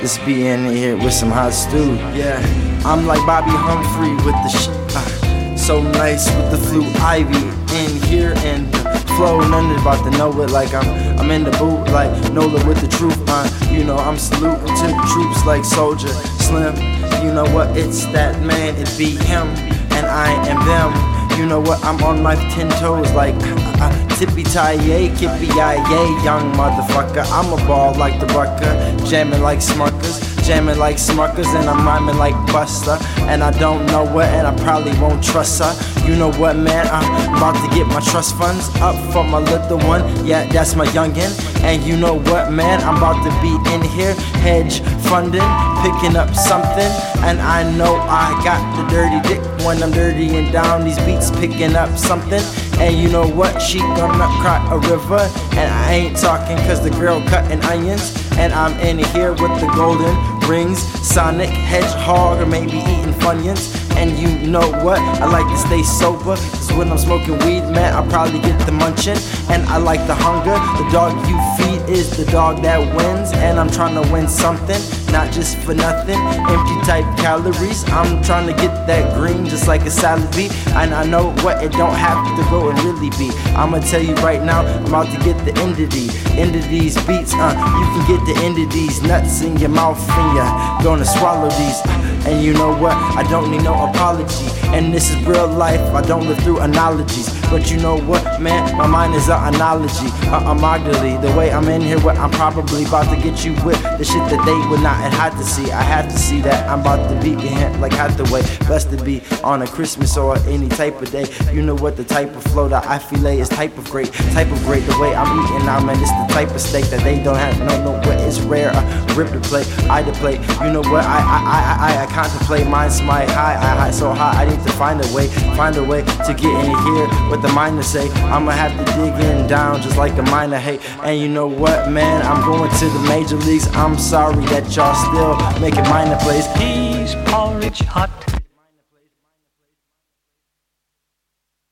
This be in here with some hot stew. Yeah, I'm like Bobby Humphrey with the sh. Uh, so nice with the flu ivy in here and the flow. None about to know it like I'm I'm in the boot like Nola with the truth. Uh, you know I'm saluting to the troops like Soulja Slim. You know what? It's that man. It be him and I am them. You know what? I'm on my ten toes like uh, uh, tippy tie yay, kippy yay, young motherfucker. I'm a ball like the rucker, jamming like Smuckers, jamming like Smuckers, and I'm rhyming like Buster. And I don't know what, and I probably won't trust her. You know what, man? I'm about to get my trust funds up for my little one. Yeah, that's my youngin'. And you know what, man? I'm about to be in here, hedge funding, picking up something. And I know I got the dirty dick when I'm dirty and down these beats, picking up something. And you know what? She gonna cry a river. And I ain't talking cause the girl cutting onions. And I'm in here with the golden rings, Sonic, Hedgehog, or maybe eating Funyuns. And you know what? I like to stay sober. Cause when I'm smoking weed, man, I probably get the munching. And I like the hunger. The dog you feed is the dog that wins. And I'm trying to win something, not just for nothing. Empty type calories. I'm trying to get that green just like a salad be. And I know what it don't have to go and really be. I'ma tell you right now, I'm about to get the these, end of these beats. Uh, you can get the end of these nuts in your mouth and you're gonna swallow these. And you know what? I don't need no apology. And this is real life. I don't live through analogies. But you know what, man? My mind is an analogy, a amygdala. The way I'm in here, what I'm probably about to get you with the shit that they would not have had to see. I have to see that I'm about to be in like Hathaway. Best to be on a Christmas or any type of day. You know what the type of flow that I feel is type of great, type of great. The way I'm eating now, man, it's the type of steak that they don't have. No, no, what is rare. I rip the plate, I the plate. You know what? I, I, I, I, I contemplate. Mine's my high, I high so high. I need to find a way, find a way to get in here. The miner say? I'ma have to dig in down just like a miner. Hey, and you know what, man? I'm going to the major leagues. I'm sorry that y'all still making minor plays. He's porridge hot